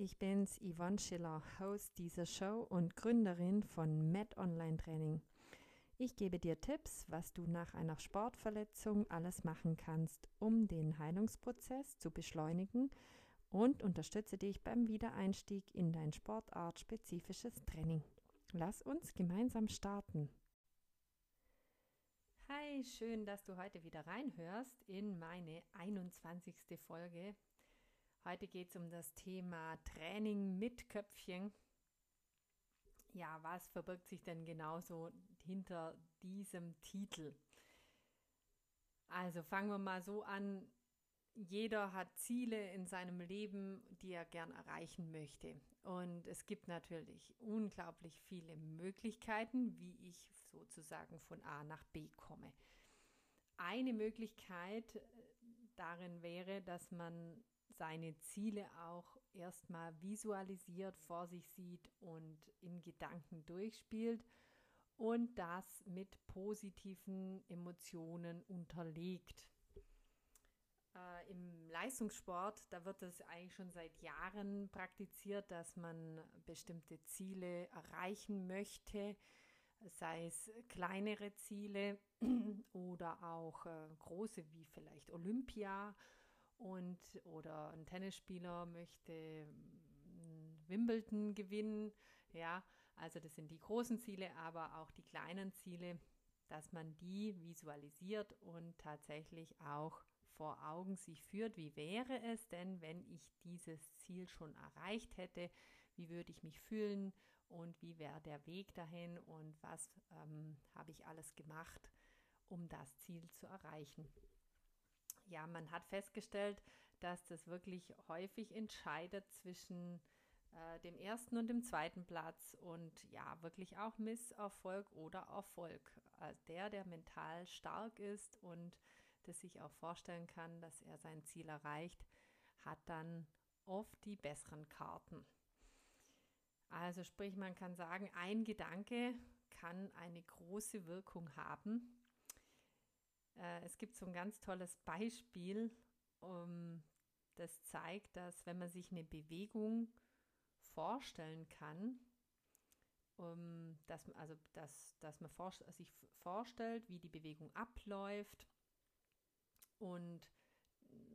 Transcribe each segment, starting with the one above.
ich bin's, Yvonne Schiller, Host dieser Show und Gründerin von Med Online Training. Ich gebe dir Tipps, was du nach einer Sportverletzung alles machen kannst, um den Heilungsprozess zu beschleunigen und unterstütze dich beim Wiedereinstieg in dein sportartspezifisches Training. Lass uns gemeinsam starten. Hi, schön, dass du heute wieder reinhörst in meine 21. Folge Heute geht es um das Thema Training mit Köpfchen. Ja, was verbirgt sich denn genauso hinter diesem Titel? Also fangen wir mal so an. Jeder hat Ziele in seinem Leben, die er gern erreichen möchte. Und es gibt natürlich unglaublich viele Möglichkeiten, wie ich sozusagen von A nach B komme. Eine Möglichkeit äh, darin wäre, dass man seine Ziele auch erstmal visualisiert, vor sich sieht und in Gedanken durchspielt und das mit positiven Emotionen unterlegt. Äh, Im Leistungssport, da wird es eigentlich schon seit Jahren praktiziert, dass man bestimmte Ziele erreichen möchte, sei es kleinere Ziele oder auch äh, große wie vielleicht Olympia und oder ein Tennisspieler möchte mm, Wimbledon gewinnen. Ja, also das sind die großen Ziele, aber auch die kleinen Ziele, dass man die visualisiert und tatsächlich auch vor Augen sich führt. Wie wäre es denn, wenn ich dieses Ziel schon erreicht hätte? Wie würde ich mich fühlen und wie wäre der Weg dahin und was ähm, habe ich alles gemacht, um das Ziel zu erreichen? Ja, man hat festgestellt, dass das wirklich häufig entscheidet zwischen äh, dem ersten und dem zweiten Platz und ja, wirklich auch Misserfolg oder Erfolg. Also der, der mental stark ist und das sich auch vorstellen kann, dass er sein Ziel erreicht, hat dann oft die besseren Karten. Also sprich, man kann sagen, ein Gedanke kann eine große Wirkung haben äh, es gibt so ein ganz tolles Beispiel, um, das zeigt, dass wenn man sich eine Bewegung vorstellen kann, um, dass, also, dass, dass man vor, sich vorstellt, wie die Bewegung abläuft und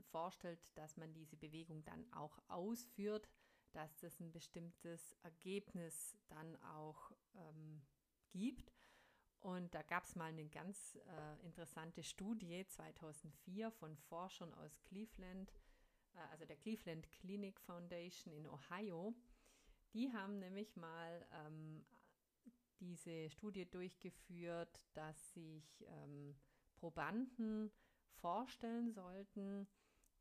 vorstellt, dass man diese Bewegung dann auch ausführt, dass das ein bestimmtes Ergebnis dann auch ähm, gibt. Und da gab es mal eine ganz äh, interessante Studie 2004 von Forschern aus Cleveland, äh, also der Cleveland Clinic Foundation in Ohio. Die haben nämlich mal ähm, diese Studie durchgeführt, dass sich ähm, Probanden vorstellen sollten,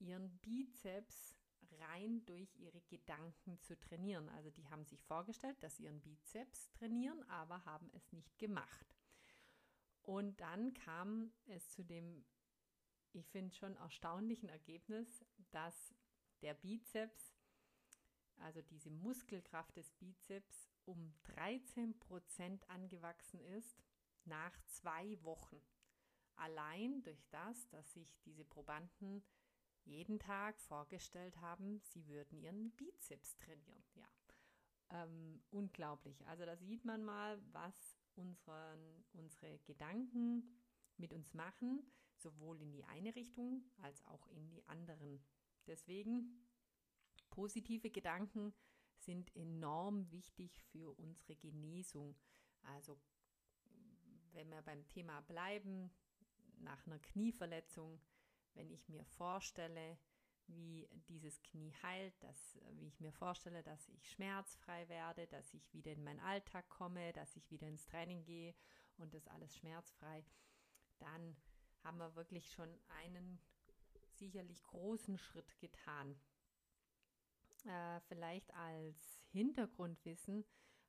ihren Bizeps rein durch ihre Gedanken zu trainieren. Also die haben sich vorgestellt, dass sie ihren Bizeps trainieren, aber haben es nicht gemacht. Und dann kam es zu dem, ich finde schon erstaunlichen Ergebnis, dass der Bizeps, also diese Muskelkraft des Bizeps, um 13 Prozent angewachsen ist nach zwei Wochen. Allein durch das, dass sich diese Probanden jeden Tag vorgestellt haben, sie würden ihren Bizeps trainieren. Ja, ähm, unglaublich. Also da sieht man mal, was unseren, unsere Gedanken mit uns machen, sowohl in die eine Richtung als auch in die anderen. Deswegen, positive Gedanken sind enorm wichtig für unsere Genesung. Also, wenn wir beim Thema bleiben, nach einer Knieverletzung, wenn ich mir vorstelle, wie dieses Knie heilt, dass, wie ich mir vorstelle, dass ich schmerzfrei werde, dass ich wieder in meinen Alltag komme, dass ich wieder ins Training gehe und das alles schmerzfrei, dann haben wir wirklich schon einen sicherlich großen Schritt getan. Äh, vielleicht als Hintergrundwissen,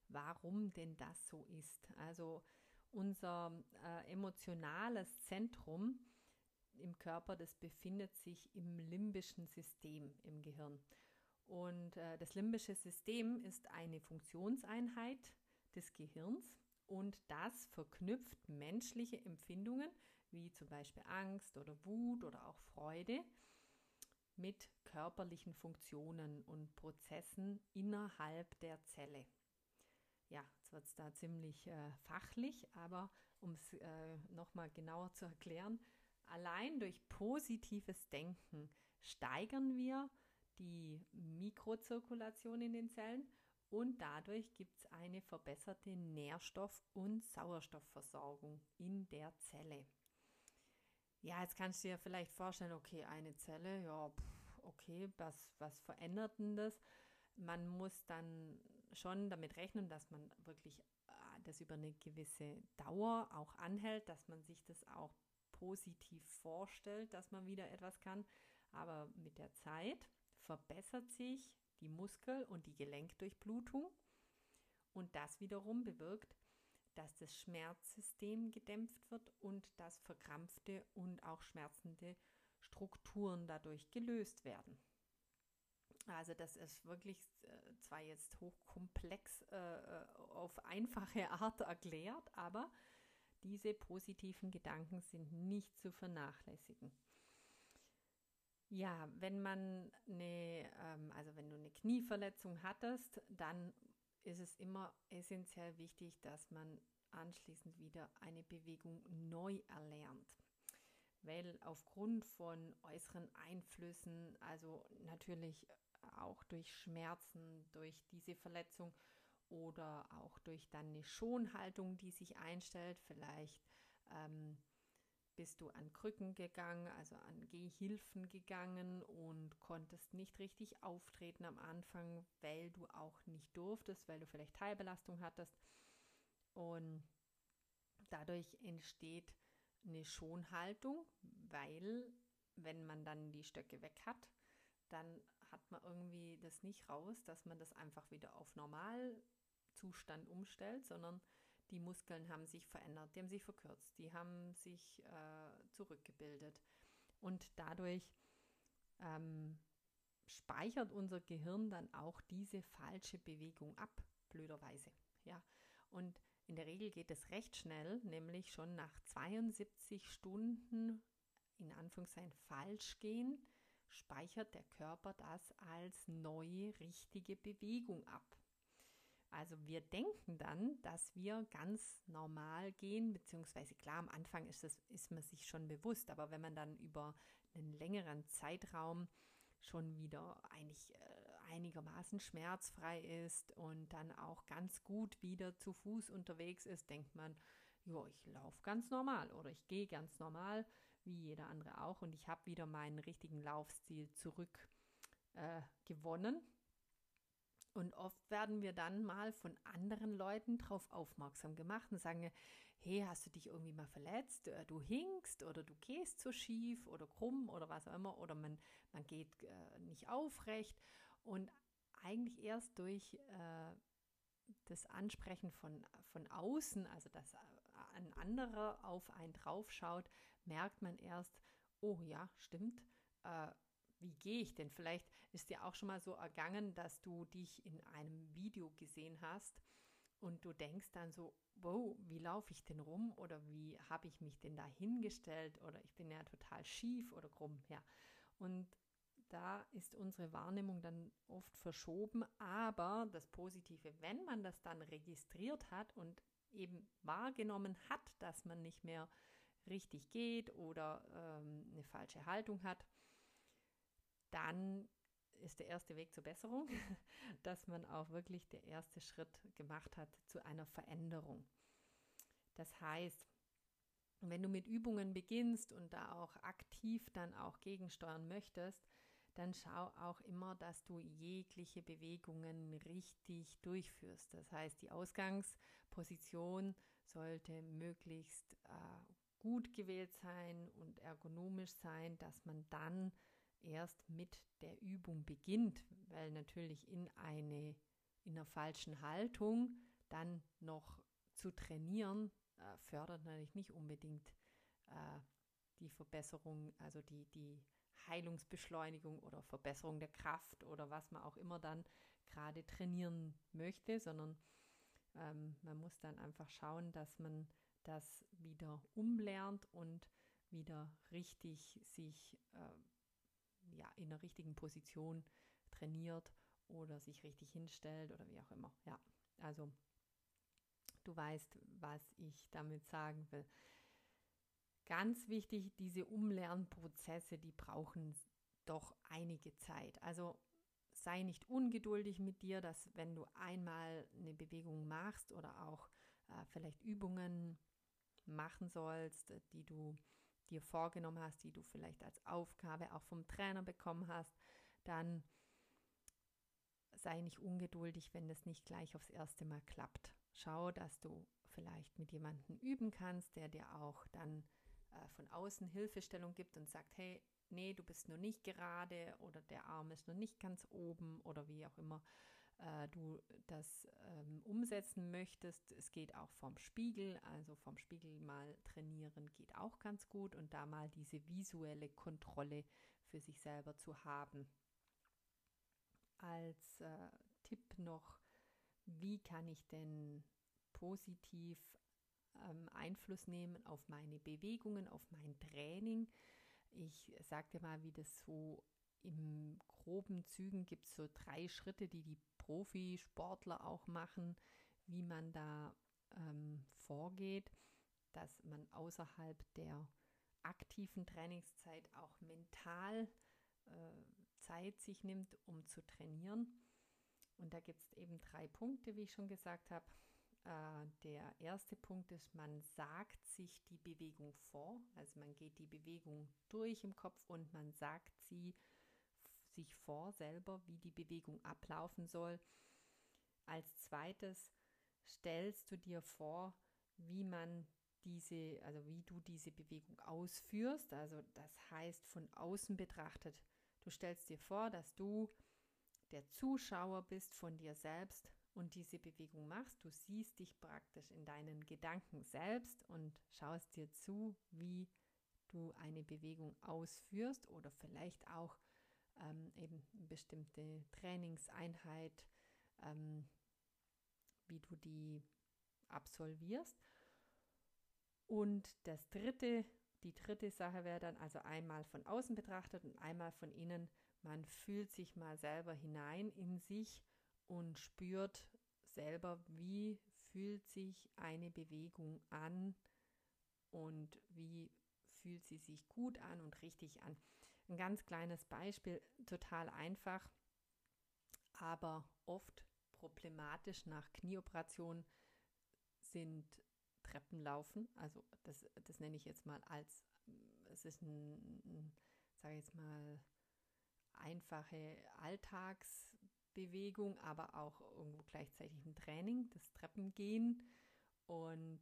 warum denn das so ist. Also unser äh, emotionales Zentrum im Körper, das befindet sich im limbischen System im Gehirn. Und äh, das limbische System ist eine Funktionseinheit des Gehirns und das verknüpft menschliche Empfindungen wie zum Beispiel Angst oder Wut oder auch Freude mit körperlichen Funktionen und Prozessen innerhalb der Zelle. Ja, jetzt wird es da ziemlich äh, fachlich, aber um es äh, nochmal genauer zu erklären, allein durch positives Denken steigern wir die Mikrozirkulation in den Zellen und dadurch gibt es eine verbesserte Nährstoff- und Sauerstoffversorgung in der Zelle. Ja, jetzt kannst du dir vielleicht vorstellen, okay, eine Zelle, ja, pff, okay, was, was verändert denn das? Man muss dann schon damit rechnen, dass man wirklich äh, das über eine gewisse Dauer auch anhält, dass man sich das auch positiv vorstellt, dass man wieder etwas kann. Aber mit der Zeit verbessert sich die Muskel- und die Gelenkdurchblutung und das wiederum bewirkt, dass das Schmerzsystem gedämpft wird und dass verkrampfte und auch schmerzende Strukturen dadurch gelöst werden. Also das ist wirklich äh, zwar jetzt hochkomplex äh, äh, auf einfache Art erklärt, aber diese positiven Gedanken sind nicht zu vernachlässigen. Ja, wenn man eine, ähm, also wenn du eine Knieverletzung hattest, dann ist es immer essentiell wichtig, dass man anschließend wieder eine Bewegung neu erlernt. Weil aufgrund von äußeren Einflüssen, also natürlich auch durch Schmerzen, durch diese Verletzung oder auch durch dann eine Schonhaltung, die sich einstellt, vielleicht ähm, bist du an Krücken gegangen, also an Gehhilfen gegangen und konntest nicht richtig auftreten am Anfang, weil du auch nicht durftest, weil du vielleicht Teilbelastung hattest. Und dadurch entsteht eine Schonhaltung, weil wenn man dann die Stöcke weg hat, dann hat man irgendwie das nicht raus, dass man das einfach wieder auf Normalzustand umstellt, sondern die Muskeln haben sich verändert, die haben sich verkürzt, die haben sich äh, zurückgebildet. Und dadurch ähm, speichert unser Gehirn dann auch diese falsche Bewegung ab, blöderweise. Ja, und in der Regel geht es recht schnell, nämlich schon nach 72 Stunden in Anführungszeichen falsch gehen, speichert der Körper das als neue richtige Bewegung ab. Also wir denken dann, dass wir ganz normal gehen, beziehungsweise klar, am Anfang ist, das, ist man sich schon bewusst, aber wenn man dann über einen längeren Zeitraum schon wieder eigentlich äh, einigermaßen schmerzfrei ist und dann auch ganz gut wieder zu Fuß unterwegs ist, denkt man, ja, ich laufe ganz normal oder ich gehe ganz normal, wie jeder andere auch. Und ich habe wieder meinen richtigen Laufstil zurück äh, gewonnen und oft werden wir dann mal von anderen Leuten darauf aufmerksam gemacht und sagen, hey, hast du dich irgendwie mal verletzt? Äh, du hinkst oder du gehst so schief oder krumm oder was auch immer oder man, man geht äh, nicht aufrecht. Und eigentlich erst durch äh, das Ansprechen von, von außen, also dass äh, ein anderer auf einen draufschaut, merkt man erst, oh ja, stimmt, äh, wie gehe ich denn? Vielleicht ist dir auch schon mal so ergangen, dass du dich in einem Video gesehen hast und du denkst dann so, wow, wie laufe ich denn rum oder wie habe ich mich denn da hingestellt oder ich bin ja total schief oder krumm, ja. Und da ist unsere Wahrnehmung dann oft verschoben, aber das Positive, wenn man das dann registriert hat und eben wahrgenommen hat, dass man nicht mehr richtig geht oder ähm, eine falsche Haltung hat, dann ist der erste Weg zur Besserung, dass man auch wirklich der erste Schritt gemacht hat zu einer Veränderung. Das heißt, wenn du mit Übungen beginnst und da auch aktiv dann auch gegensteuern möchtest, dann schau auch immer, dass du jegliche Bewegungen richtig durchführst. Das heißt, die Ausgangsposition sollte möglichst äh, gut gewählt sein und ergonomisch sein, dass man dann erst mit der Übung beginnt, weil natürlich in eine in einer falschen Haltung dann noch zu trainieren, äh, fördert natürlich nicht unbedingt äh, die Verbesserung, also die, die Heilungsbeschleunigung oder Verbesserung der Kraft oder was man auch immer dann gerade trainieren möchte, sondern ähm, man muss dann einfach schauen, dass man das wieder umlernt und wieder richtig sich äh, ja, in der richtigen Position trainiert oder sich richtig hinstellt oder wie auch immer. Ja, also du weißt, was ich damit sagen will. Ganz wichtig, diese Umlernprozesse, die brauchen doch einige Zeit. Also sei nicht ungeduldig mit dir, dass wenn du einmal eine Bewegung machst oder auch äh, vielleicht Übungen machen sollst, die du dir vorgenommen hast, die du vielleicht als Aufgabe auch vom Trainer bekommen hast, dann sei nicht ungeduldig, wenn das nicht gleich aufs erste Mal klappt. Schau, dass du vielleicht mit jemandem üben kannst, der dir auch dann äh, von außen Hilfestellung gibt und sagt, hey, nee, du bist nur nicht gerade oder der Arm ist nur nicht ganz oben oder wie auch immer äh, du das ähm, umsetzen möchtest. Es geht auch vom Spiegel, also vom Spiegel mal trainieren geht auch ganz gut und da mal diese visuelle Kontrolle für sich selber zu haben. Als äh, Tipp noch, wie kann ich denn positiv ähm, Einfluss nehmen auf meine Bewegungen, auf mein Training? Ich dir mal, wie das so im groben Zügen gibt es so drei Schritte, die die Profisportler auch machen, wie man da ähm, vorgeht, dass man außerhalb der aktiven Trainingszeit auch mental äh, Zeit sich nimmt, um zu trainieren. Und da gibt es eben drei Punkte, wie ich schon gesagt habe. Äh, der erste Punkt ist, man sagt sich die Bewegung vor. Also man geht die Bewegung durch im Kopf und man sagt sie sich vor selber, wie die Bewegung ablaufen soll. Als zweites stellst du dir vor, wie man diese, also wie du diese Bewegung ausführst. Also das heißt von außen betrachtet, du stellst dir vor, dass du der Zuschauer bist von dir selbst und diese Bewegung machst. Du siehst dich praktisch in deinen Gedanken selbst und schaust dir zu, wie du eine Bewegung ausführst oder vielleicht auch ähm, eben bestimmte Trainingseinheit, ähm, wie du die absolvierst. Und das dritte, die dritte Sache wäre dann also einmal von außen betrachtet und einmal von innen. Man fühlt sich mal selber hinein in sich und spürt selber, wie fühlt sich eine Bewegung an und wie fühlt sie sich gut an und richtig an. Ein ganz kleines Beispiel, total einfach, aber oft problematisch nach Knieoperationen sind Treppenlaufen. Also das, das nenne ich jetzt mal als, es ist ein, ein sage ich jetzt mal, einfache Alltagsbewegung, aber auch irgendwo gleichzeitig ein Training, das Treppengehen. Und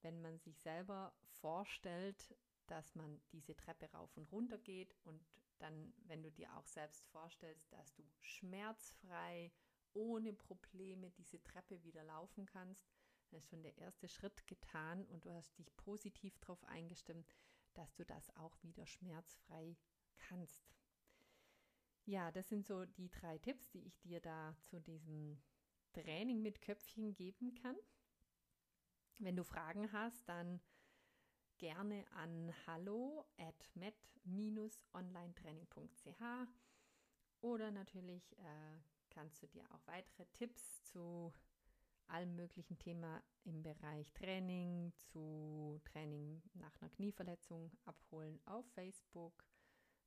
wenn man sich selber vorstellt, dass man diese Treppe rauf und runter geht und dann, wenn du dir auch selbst vorstellst, dass du schmerzfrei, ohne Probleme diese Treppe wieder laufen kannst, dann ist schon der erste Schritt getan und du hast dich positiv darauf eingestimmt, dass du das auch wieder schmerzfrei kannst. Ja, das sind so die drei Tipps, die ich dir da zu diesem Training mit Köpfchen geben kann. Wenn du Fragen hast, dann gerne an hallo at met-onlinetraining.ch oder natürlich äh, kannst du dir auch weitere Tipps zu allem möglichen Thema im Bereich Training, zu Training nach einer Knieverletzung abholen auf Facebook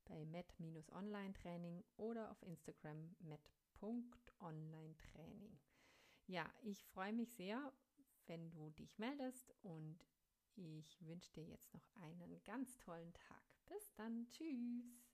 bei met-online-training oder auf Instagram met.online-training. Ja, ich freue mich sehr, wenn du dich meldest und ich wünsche dir jetzt noch einen ganz tollen Tag. Bis dann. Tschüss.